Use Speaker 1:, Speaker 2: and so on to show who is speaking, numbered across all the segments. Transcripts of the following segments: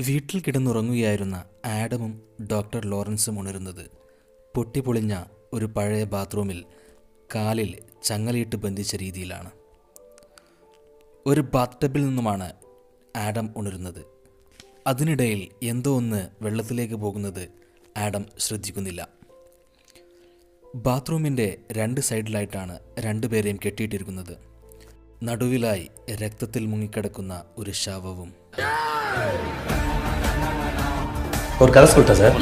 Speaker 1: വീട്ടിൽ കിടന്നുറങ്ങുകയായിരുന്ന ആഡമും ഡോക്ടർ ലോറൻസും ഉണരുന്നത്. പൊട്ടിപ്പൊളിഞ്ഞ ഒരു പഴയ ബാത്റൂമിൽ കാലിൽ ചങ്ങലയിട്ട് ബന്ധിച്ച രീതിയിലാണ്. ഒരു ബാത്ത് ടബിൽ നിന്നുമാണ് ആഡം ഉണരുന്നത്. അതിനിടയിൽ എന്തോ ഒന്ന് വെള്ളത്തിലേക്ക് പോകുന്നത് ആഡം ശ്രദ്ധിക്കുന്നില്ല. ബാത്റൂമിന്റെ രണ്ട് സൈഡിലായിട്ടാണ് രണ്ടുപേരെയും കെട്ടിയിട്ടിരിക്കുന്നത്. നടുവിലായി രക്തത്തിൽ മുങ്ങിക്കിടക്കുന്ന ഒരു ശവവും.
Speaker 2: ஒரு கதை சொல்லிட்டேன் சார்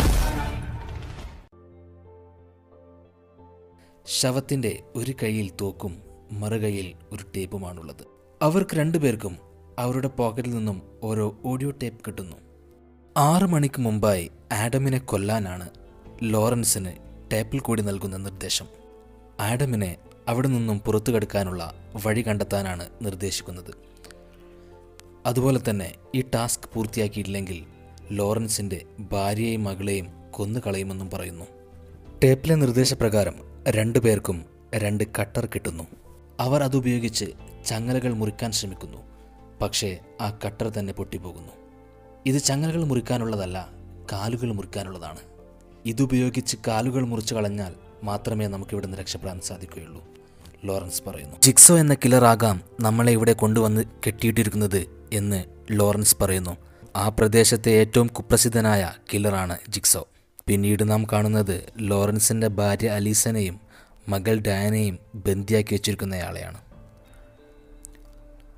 Speaker 1: ശവത്തിൻ്റെ ഒരു കൈയിൽ തോക്കും മറുകൈയിൽ ഒരു ടേപ്പുമാണുള്ളത് അവർക്ക് രണ്ടുപേർക്കും അവരുടെ പോക്കറ്റിൽ നിന്നും ഓരോ ഓഡിയോ ടേപ്പ് കിട്ടുന്നു ആറ് മണിക്ക് മുമ്പായി ആഡമിനെ കൊല്ലാനാണ് ലോറൻസിന് ടേപ്പിൽ കൂടി നൽകുന്ന നിർദ്ദേശം ആഡമിനെ അവിടെ നിന്നും പുറത്തു കടക്കാനുള്ള വഴി കണ്ടെത്താനാണ് നിർദ്ദേശിക്കുന്നത് അതുപോലെ തന്നെ ഈ ടാസ്ക് പൂർത്തിയാക്കിയില്ലെങ്കിൽ ലോറൻസിന്റെ ഭാര്യയെയും മകളെയും കൊന്നുകളയുമെന്നും പറയുന്നു. ടേപ്പിലെ നിർദ്ദേശപ്രകാരം രണ്ടു പേർക്കും രണ്ട് കട്ടർ കിട്ടുന്നു. അവർ അതുപയോഗിച്ച് ചങ്ങലകൾ മുറിക്കാൻ ശ്രമിക്കുന്നു. പക്ഷേ ആ കട്ടർ തന്നെ പൊട്ടിപ്പോകുന്നു. ഇത് ചങ്ങലകൾ മുറിക്കാനുള്ളതല്ല കാലുകൾ മുറിക്കാനുള്ളതാണ്. ഇതുപയോഗിച്ച് കാലുകൾ മുറിച്ചു കളഞ്ഞാൽ മാത്രമേ നമുക്കിവിടെ നിന്ന് രക്ഷപ്പെടാൻ സാധിക്കുകയുള്ളൂ ലോറൻസ് പറയുന്നു. ജിക്സോ എന്ന കില്ലറാകാം നമ്മളെ ഇവിടെ കൊണ്ടുവന്ന് കെട്ടിയിട്ടിരിക്കുന്നത് എന്ന് ലോറൻസ് പറയുന്നു. ആ പ്രദേശത്തെ ഏറ്റവും കുപ്രസിദ്ധനായ കില്ലറാണ് ജിക്സോ. പിന്നീട് നാം കാണുന്നത് ലോറൻസിന്റെ ഭാര്യ അലീസനെയും മകൾ ഡയാനയും ബന്ദിയാക്കി വെച്ചിരിക്കുന്നയാളെയാണ്.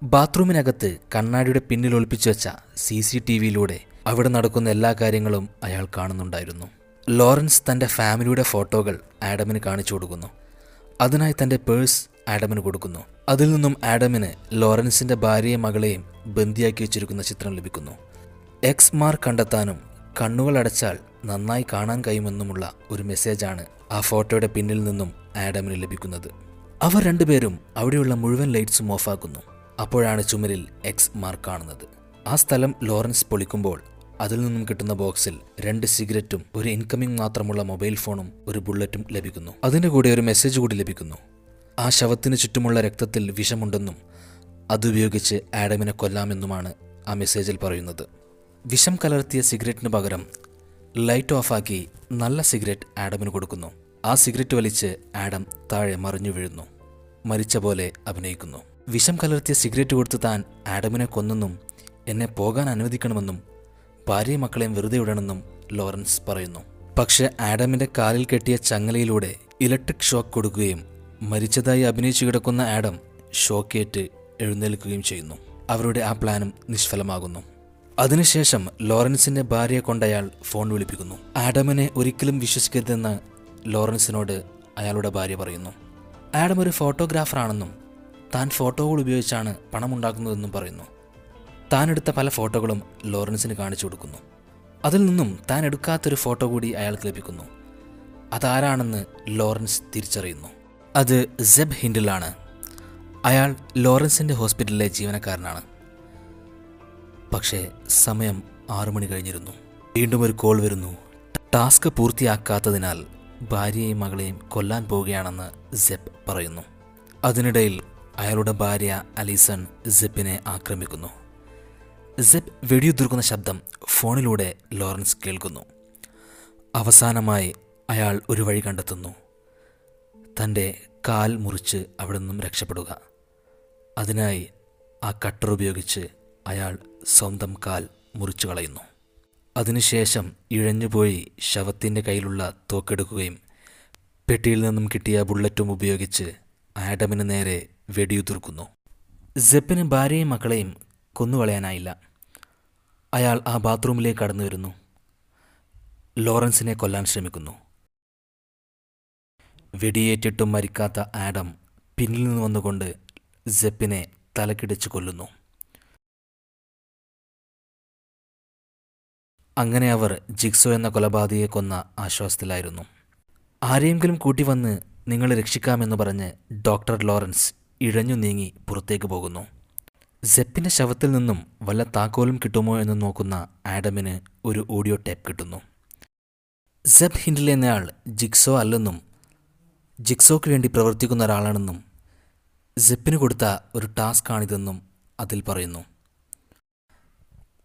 Speaker 1: ബാത്റൂമിനകത്ത് കണ്ണാടിയുടെ പിന്നിൽ ഒളിപ്പിച്ചു വെച്ച സി സി ടി വിയിലൂടെ അവിടെ നടക്കുന്ന എല്ലാ കാര്യങ്ങളും അയാൾ കാണുന്നുണ്ടായിരുന്നു. ലോറൻസ് തന്റെ ഫാമിലിയുടെ ഫോട്ടോകൾ ആഡമിന് കാണിച്ചു കൊടുക്കുന്നു. അതിനായി തന്റെ പേഴ്സ് ആഡമിന് കൊടുക്കുന്നു. അതിൽ നിന്നും ആഡമിന് ലോറൻസിന്റെ ഭാര്യയും മകളെയും ബന്ദിയാക്കി വെച്ചിരിക്കുന്ന ചിത്രം ലഭിക്കുന്നു. എക്സ് മാർക്ക് കണ്ടെത്താനും കണ്ണുകൾ അടച്ചാൽ നന്നായി കാണാൻ കഴിയുമെന്നുമുള്ള ഒരു മെസ്സേജാണ് ആ ഫോട്ടോയുടെ പിന്നിൽ നിന്നും ആഡമിന് ലഭിക്കുന്നത്. അവർ രണ്ടുപേരും അവിടെയുള്ള മുഴുവൻ ലൈറ്റ്സും ഓഫാക്കുന്നു. അപ്പോഴാണ് ചുമരിൽ എക്സ് മാർക്ക് കാണുന്നത്. ആ സ്ഥലം ലോറൻസ് പൊളിക്കുമ്പോൾ അതിൽ നിന്നും കിട്ടുന്ന ബോക്സിൽ രണ്ട് സിഗരറ്റും ഒരു ഇൻകമിംഗ് മാത്രമുള്ള മൊബൈൽ ഫോണും ഒരു ബുള്ളറ്റും ലഭിക്കുന്നു. അതിന്റെ കൂടെ ഒരു മെസ്സേജ് കൂടി ലഭിക്കുന്നു. ആ ശവത്തിന് ചുറ്റുമുള്ള രക്തത്തിൽ വിഷമുണ്ടെന്നും അതുപയോഗിച്ച് ആഡമിനെ കൊല്ലാമെന്നുമാണ് ആ മെസ്സേജിൽ പറയുന്നത്. വിഷം കലർത്തിയ സിഗരറ്റിന് പകരം ലൈറ്റ് ഓഫാക്കി നല്ല സിഗരറ്റ് ആഡമിന് കൊടുക്കുന്നു. ആ സിഗരറ്റ് വലിച്ച് ആഡം താഴെ മറിഞ്ഞു വീഴുന്നു. മരിച്ച പോലെ അഭിനയിക്കുന്നു. വിഷം കലർത്തിയ സിഗരറ്റ് കൊടുത്ത് താൻ ആഡമിനെ കൊന്നെന്നും എന്നെ പോകാൻ അനുവദിക്കണമെന്നും ഭാര്യയും മക്കളെയും വെറുതെ വിടണമെന്നും ലോറൻസ് പറയുന്നു. പക്ഷെ ആഡമിന്റെ കാലിൽ കെട്ടിയ ചങ്ങലയിലൂടെ ഇലക്ട്രിക് ഷോക്ക് കൊടുക്കുകയും മരിച്ചതായി അഭിനയിച്ചു കിടക്കുന്ന ആഡം ഷോക്കേറ്റ് എഴുന്നേൽക്കുകയും ചെയ്യുന്നു. അവരുടെ ആ പ്ലാനും നിഷ്ഫലമാകുന്നു. അതിനുശേഷം ലോറൻസിന്റെ ഭാര്യയെ കൊണ്ടയാൾ ഫോൺ വിളിപ്പിക്കുന്നു. ആഡമിനെ ഒരിക്കലും വിശ്വസിക്കരുതെന്ന് ലോറൻസിനോട് അയാളുടെ ഭാര്യ പറയുന്നു. ആഡം ഒരു ഫോട്ടോഗ്രാഫറാണെന്നും താൻ ഫോട്ടോകൾ ഉപയോഗിച്ചാണ് പണമുണ്ടാക്കുന്നതെന്നും പറയുന്നു. താൻ എടുത്ത പല ഫോട്ടോകളും ലോറൻസിന് കാണിച്ചു കൊടുക്കുന്നു. അതിൽ നിന്നും താൻ എടുക്കാത്തൊരു ഫോട്ടോ കൂടി അയാൾക്ക് ലഭിക്കുന്നു. അതാരാണെന്ന് ലോറൻസ് തിരിച്ചറിയുന്നു. അത് സെബ് ഹിൻഡിലാണ്. അയാൾ ലോറൻസിന്റെ ഹോസ്പിറ്റലിലെ ജീവനക്കാരനാണ്. പക്ഷേ സമയം ആറു മണി കഴിഞ്ഞിരുന്നു. വീണ്ടും ഒരു കോൾ വരുന്നു. ടാസ്ക് പൂർത്തിയാക്കാത്തതിനാൽ ഭാര്യയെയും മകളെയും കൊല്ലാൻ പോവുകയാണെന്ന് സെപ്പ് പറയുന്നു. അതിനിടയിൽ അയാളുടെ ഭാര്യ അലീസൺ സെപ്പിനെ ആക്രമിക്കുന്നു. സെപ്പ് വെടിയുതിർക്കുന്ന ശബ്ദം ഫോണിലൂടെ ലോറൻസ് കേൾക്കുന്നു. അവസാനമായി അയാൾ ഒരു വഴി കണ്ടെത്തുന്നു. തന്റെ കാൽ മുറിച്ച് അവിടെ നിന്നും രക്ഷപ്പെടുക. അതിനായി ആ കട്ടർ ഉപയോഗിച്ച് അയാൾ സ്വന്തം കാൽ മുറിച്ചു കളയുന്നു. അതിനുശേഷം ഇഴഞ്ഞുപോയി ശവത്തിന്റെ കയ്യിലുള്ള തോക്കെടുക്കുകയും പെട്ടിയിൽ നിന്നും കിട്ടിയ ബുള്ളറ്റും ഉപയോഗിച്ച് ആഡമിന് നേരെ വെടിയുതിർക്കുന്നു. സെപ്പിന് ഭാര്യയും മക്കളെയും കൊന്നുകളയാനായില്ല. അയാൾ ആ ബാത്റൂമിലേക്ക് കടന്നു വരുന്നു. ലോറൻസിനെ കൊല്ലാൻ ശ്രമിക്കുന്നു. വെടിയേറ്റിട്ടും മരിക്കാത്ത ആഡം പിന്നിൽ നിന്ന് വന്നുകൊണ്ട് സെപ്പിനെ തലക്കിടിച്ച് കൊല്ലുന്നു. അങ്ങനെ അവർ ജിക്സോ എന്ന കൊലപാതകയെ കൊന്ന ആശ്വാസത്തിലായിരുന്നു. ആരെയെങ്കിലും കൂട്ടി വന്ന് നിങ്ങളെ രക്ഷിക്കാമെന്ന് പറഞ്ഞ് ഡോക്ടർ ലോറൻസ് ഇഴഞ്ഞു നീങ്ങി പുറത്തേക്ക് പോകുന്നു. സെപ്പിന്റെ ശവത്തിൽ നിന്നും വല്ല താക്കോലും കിട്ടുമോ എന്ന് നോക്കുന്ന ആഡമിന് ഒരു ഓഡിയോ ടേപ്പ് കിട്ടുന്നു. സെബ് ഹിൻഡിൽ എന്നയാൾ ജിക്സോ അല്ലെന്നും ജിക്സോക്ക് വേണ്ടി പ്രവർത്തിക്കുന്ന ഒരാളാണെന്നും സെപ്പിന് കൊടുത്ത ഒരു ടാസ്ക് ആണിതെന്നും അതിൽ പറയുന്നു.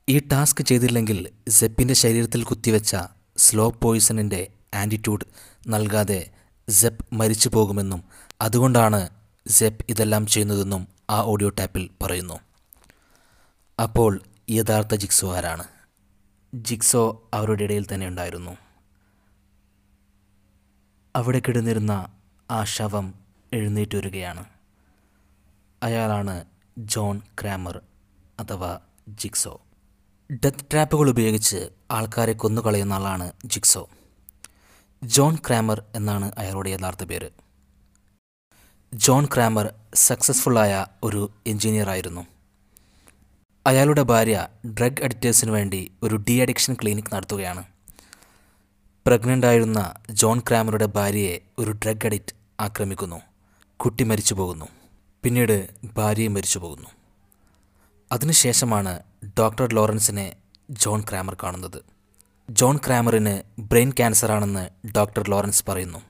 Speaker 1: ഈ ടാസ്ക് ചെയ്തില്ലെങ്കിൽ സെപ്പിന്റെ ശരീരത്തിൽ കുത്തിവെച്ച സ്ലോ പോയിസണിന്റെ ആന്റിറ്റ്യൂഡ് നൽകാതെ സെപ്പ് മരിച്ചു പോകുമെന്നും അതുകൊണ്ടാണ് സെപ്പ് ഇതെല്ലാം ചെയ്യുന്നതെന്നും ആ ഓഡിയോ ടാപ്പിൽ പറയുന്നു. അപ്പോൾ യഥാർത്ഥ ജിക്സോ ആരാണ്? ജിക്സോ അവരുടെ ഇടയിൽ തന്നെ ഉണ്ടായിരുന്നു. അവിടെ കിടന്നിരുന്ന ആ ശവം എഴുന്നേറ്റ് വരികയാണ്. അയാളാണ് ജോൺ ക്രാമർ അഥവാ ജിക്സോ. ഡെത്ത് ട്രാപ്പുകൾ ഉപയോഗിച്ച് ആൾക്കാരെ കൊന്നുകളയുന്ന ആളാണ് ജിക്സോ. ജോൺ ക്രാമർ എന്നാണ് അയാളുടെ യഥാർത്ഥ പേര്. ജോൺ ക്രാമർ സക്സസ്ഫുള്ളായ ഒരു എഞ്ചിനീയർ ആയിരുന്നു. അയാളുടെ ഭാര്യ ഡ്രഗ് അഡിക്റ്റേഴ്സിന് വേണ്ടി ഒരു ഡി അഡിക്ഷൻ ക്ലിനിക് നടത്തുകയാണ്. പ്രഗ്നന്റ് ആയിരുന്ന ജോൺ ക്രാമറുടെ ഭാര്യയെ ഒരു ഡ്രഗ് അഡിക്റ്റ് ആക്രമിക്കുന്നു. കുട്ടി മരിച്ചു പോകുന്നു പിന്നീട് ഭാര്യയും മരിച്ചു പോകുന്നു അതിനുശേഷമാണ് ഡോക്ടർ ലോറൻസിനെ ജോൺ ക്രാമർ കാണുന്നത്. ജോൺ ക്രാമറിന് ബ്രെയിൻ ക്യാൻസറാണെന്ന് ഡോക്ടർ ലോറൻസ് പറയുന്നു.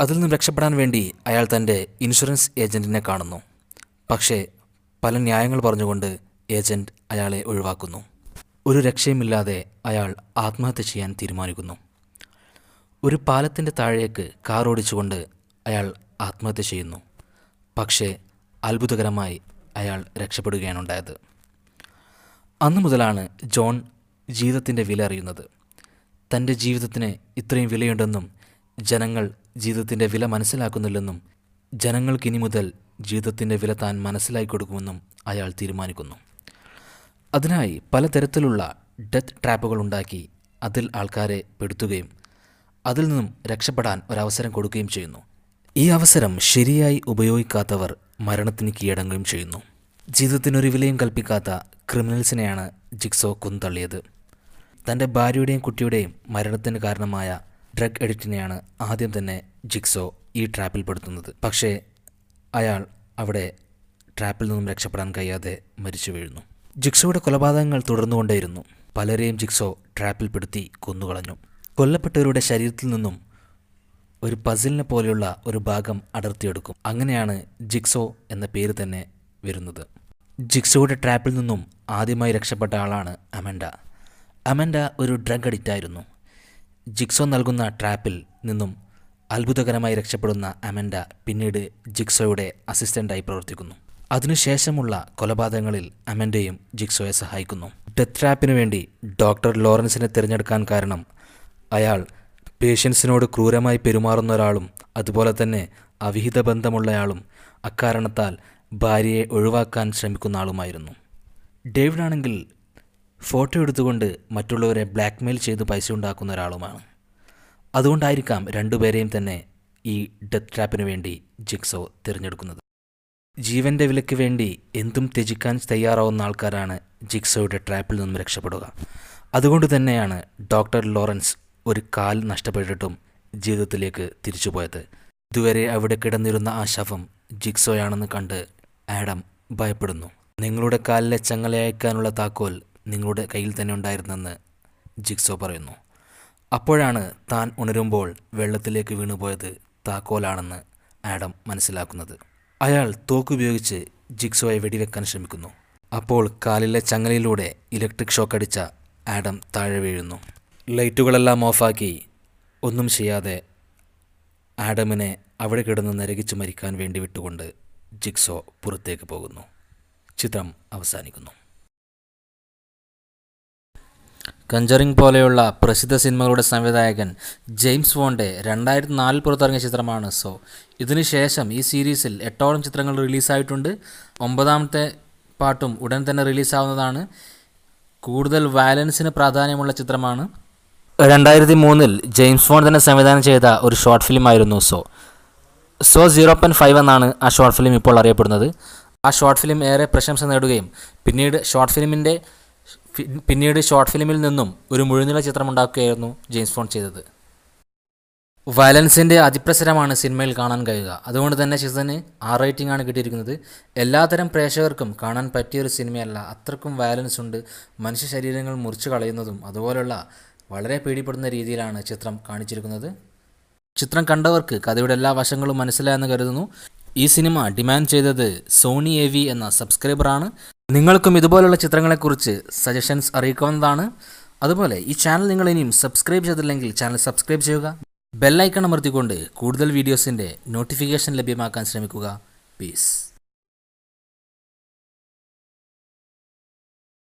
Speaker 1: അതിൽ നിന്നും രക്ഷപ്പെടാൻ വേണ്ടി അയാൾ തന്റെ ഇൻഷുറൻസ് ഏജന്റിനെ കാണുന്നു. പക്ഷേ പല ന്യായങ്ങൾ പറഞ്ഞുകൊണ്ട് ഏജന്റ് അയാളെ ഒഴിവാക്കുന്നു. ഒരു രക്ഷയുമില്ലാതെ അയാൾ ആത്മഹത്യ ചെയ്യാൻ തീരുമാനിക്കുന്നു. ഒരു പാലത്തിന്റെ താഴേക്ക് കാർ ഓടിച്ചുകൊണ്ട് അയാൾ ആത്മഹത്യ ചെയ്യുന്നു. പക്ഷേ അത്ഭുതകരമായി അയാൾ രക്ഷപ്പെടുകയാണ് ഉണ്ടായത് അന്നു മുതലാണ് ജോൺ ജീവിതത്തിന്റെ വില അറിയുന്നത്. തന്റെ ജീവിതത്തിന് ഇത്രയും വിലയുണ്ടെന്നും ജനങ്ങൾ ജീവിതത്തിന്റെ വില മനസ്സിലാക്കുന്നില്ലെന്നും ജനങ്ങൾക്കിനി മുതൽ ജീവിതത്തിന്റെ വില താൻ മനസ്സിലാക്കി കൊടുക്കുമെന്നും അയാൾ തീരുമാനിക്കുന്നു. അതിനായി പലതരത്തിലുള്ള ഡെത്ത് ട്രാപ്പുകൾ ഉണ്ടാക്കി അതിൽ ആൾക്കാരെ പെടുത്തുകയും അതിൽ നിന്നും രക്ഷപ്പെടാൻ ഒരവസരം കൊടുക്കുകയും ചെയ്യുന്നു. ഈ അവസരം ശരിയായി ഉപയോഗിക്കാത്തവർ മരണത്തിന് കീഴടങ്ങുകയും ചെയ്യുന്നു. ജീവിതത്തിനൊരു വിലയും കൽപ്പിക്കാത്ത ക്രിമിനൽസിനെയാണ് ജിക്സോ കുന്തള്ളിയത്. തന്റെ ഭാര്യയുടെയും കുട്ടിയുടെയും മരണത്തിന് കാരണമായ ഡ്രഗ് എഡിക്റ്റിനെയാണ് ആദ്യം തന്നെ ജിക്സോ ഈ ട്രാപ്പിൽ പെടുത്തുന്നത്. പക്ഷേ അയാൾ അവിടെ ട്രാപ്പിൽ നിന്നും രക്ഷപ്പെടാൻ കഴിയാതെ മരിച്ചു വീഴുന്നു. ജിക്സോയുടെ കൊലപാതകങ്ങൾ തുടർന്നുകൊണ്ടേയിരുന്നു. പലരെയും ജിക്സോ ട്രാപ്പിൽപ്പെടുത്തി കൊന്നുകളഞ്ഞു. കൊല്ലപ്പെട്ടവരുടെ ശരീരത്തിൽ നിന്നും ഒരു പസിലിനെ പോലെയുള്ള ഒരു ഭാഗം അടർത്തിയെടുക്കും. അങ്ങനെയാണ് ജിക്സോ എന്ന പേര് തന്നെ വരുന്നത്. ജിക്സോയുടെ ട്രാപ്പിൽ നിന്നും ആദ്യമായി രക്ഷപ്പെട്ട ആളാണ് അമൻഡ അമൻഡ ഒരു ഡ്രഗ് അഡിക്റ്റ് ആയിരുന്നു. ജിക്സോ നൽകുന്ന ട്രാപ്പിൽ നിന്നും അത്ഭുതകരമായി രക്ഷപ്പെടുന്ന അമൻഡ പിന്നീട് ജിക്സോയുടെ അസിസ്റ്റന്റായി പ്രവർത്തിക്കുന്നു. അതിനുശേഷമുള്ള കൊലപാതകങ്ങളിൽ അമന്റെയും ജിക്സോയെ സഹായിക്കുന്നു. ഡെത്ത് ട്രാപ്പിന് വേണ്ടി ഡോക്ടർ ലോറൻസിനെ തിരഞ്ഞെടുക്കാൻ കാരണം അയാൾ പേഷ്യൻസിനോട് ക്രൂരമായി പെരുമാറുന്ന ഒരാളും അതുപോലെ തന്നെ അവിഹിത ബന്ധമുള്ളയാളും അക്കാരണത്താൽ ഭാര്യയെ ഒഴിവാക്കാൻ ശ്രമിക്കുന്ന ആളുമായിരുന്നു. ഡേവിഡ് ആണെങ്കിൽ ഫോട്ടോ എടുത്തുകൊണ്ട് മറ്റുള്ളവരെ ബ്ലാക്ക്മെയിൽ ചെയ്ത് പൈസ ഉണ്ടാക്കുന്ന ഒരാളുമാണ്. അതുകൊണ്ടായിരിക്കാം രണ്ടുപേരെയും തന്നെ ഈ ഡെത്ത് ട്രാപ്പിന് വേണ്ടി ജിക്സോ തിരഞ്ഞെടുക്കുന്നത്. ജീവന്റെ വിലയ്ക്ക് വേണ്ടി എന്തും ത്യജിക്കാൻ തയ്യാറാവുന്ന ആൾക്കാരാണ് ജിക്സോയുടെ ട്രാപ്പിൽ നിന്നും രക്ഷപ്പെടുക. അതുകൊണ്ട് തന്നെയാണ് ഡോക്ടർ ലോറൻസ് ഒരു കാൽ നഷ്ടപ്പെട്ടിട്ടും ജീവിതത്തിലേക്ക് തിരിച്ചുപോയത്. ഇതുവരെ അവിടെ കിടന്നിരുന്ന ആ ശവം ജിക്സോയാണെന്ന് കണ്ട് ആഡം ഭയപ്പെടുന്നു. നിങ്ങളുടെ കാലിലെ ചങ്ങലയക്കാനുള്ള താക്കോൽ നിങ്ങളുടെ കയ്യിൽ തന്നെ ഉണ്ടായിരുന്നെന്ന് ജിക്സോ പറയുന്നു. അപ്പോഴാണ് താൻ ഉണരുമ്പോൾ വെള്ളത്തിലേക്ക് വീണുപോയത് താക്കോലാണെന്ന് ആഡം മനസ്സിലാക്കുന്നത്. അയാൾ തോക്കുപയോഗിച്ച് ജിക്സോയെ വെടിവെക്കാൻ ശ്രമിക്കുന്നു. അപ്പോൾ കാലിലെ ചങ്ങലയിലൂടെ ഇലക്ട്രിക് ഷോക്ക് അടിച്ച ആഡം താഴെ വീഴുന്നു. ലൈറ്റുകളെല്ലാം ഓഫാക്കി ഒന്നും ചെയ്യാതെ ആഡമിനെ അവിടെ കിടന്ന് നരകിച്ച് മരിക്കാൻ വേണ്ടി വിട്ടുകൊണ്ട് ജിക്സോ പുറത്തേക്ക് പോകുന്നു. ചിത്രം അവസാനിക്കുന്നു. കഞ്ചറിങ് പോലെയുള്ള പ്രസിദ്ധ സിനിമകളുടെ സംവിധായകൻ ജെയിംസ് വോണ്ടെ രണ്ടായിരത്തി നാലിൽ പുറത്തിറങ്ങിയ ചിത്രമാണ് സോ. ഇതിനുശേഷം ഈ സീരീസിൽ എട്ടോളം ചിത്രങ്ങൾ റിലീസായിട്ടുണ്ട്. ഒമ്പതാമത്തെ പാട്ടും ഉടൻ തന്നെ റിലീസാവുന്നതാണ്. കൂടുതൽ വയലൻസിന് പ്രാധാന്യമുള്ള ചിത്രമാണ്. രണ്ടായിരത്തി മൂന്നിൽ ജെയിംസ് ഫോൺ തന്നെ സംവിധാനം ചെയ്ത ഒരു short ഫിലിമായിരുന്നു so. So zero point five എന്നാണ് ആ ഷോർട്ട് ഫിലിം ഇപ്പോൾ അറിയപ്പെടുന്നത്. ആ ഷോർട്ട് ഫിലിം ഏറെ പ്രശംസ നേടുകയും പിന്നീട് ഷോർട്ട് ഫിലിമിന്റെ പിന്നീട് ഷോർട്ട് ഫിലിമിൽ നിന്നും ഒരു മുഴുനീള ചിത്രം ഉണ്ടാക്കുകയായിരുന്നു ജെയിംസ് ഫോൺ ചെയ്തത്. വയലൻസിന്റെ അതിപ്രസരമാണ് സിനിമയിൽ കാണാൻ കഴിയുക. അതുകൊണ്ട് തന്നെ ചിത്രത്തിന് ആർ റേറ്റിംഗ് ആണ് കിട്ടിയിരിക്കുന്നത്. എല്ലാത്തരം പ്രേക്ഷകർക്കും കാണാൻ പറ്റിയൊരു സിനിമയല്ല. അത്രക്കും വയലൻസ് ഉണ്ട്. മനുഷ്യ ശരീരങ്ങൾ മുറിച്ചു കളയുന്നതും അതുപോലുള്ള വളരെ പേടിപ്പെടുന്ന രീതിയിലാണ് ചിത്രം കാണിച്ചിരിക്കുന്നത്. ചിത്രം കണ്ടവർക്ക് കഥയുടെ എല്ലാ വശങ്ങളും മനസ്സിലായെന്ന് കരുതുന്നു. ഈ സിനിമ ഡിമാൻഡ് ചെയ്തത് സോണി എ എന്ന സബ്സ്ക്രൈബറാണ്. നിങ്ങൾക്കും ഇതുപോലുള്ള ചിത്രങ്ങളെക്കുറിച്ച് സജഷൻസ് അറിയിക്കാവുന്നതാണ് അതുപോലെ ഈ ചാനൽ നിങ്ങൾ ഇനിയും സബ്സ്ക്രൈബ് ചെയ്തില്ലെങ്കിൽ ചാനൽ സബ്സ്ക്രൈബ് ചെയ്യുക. ബെല്ലൈക്കൺ അമർത്തിക്കൊണ്ട് കൂടുതൽ വീഡിയോസിന്റെ നോട്ടിഫിക്കേഷൻ ലഭ്യമാക്കാൻ ശ്രമിക്കുക. പീസ്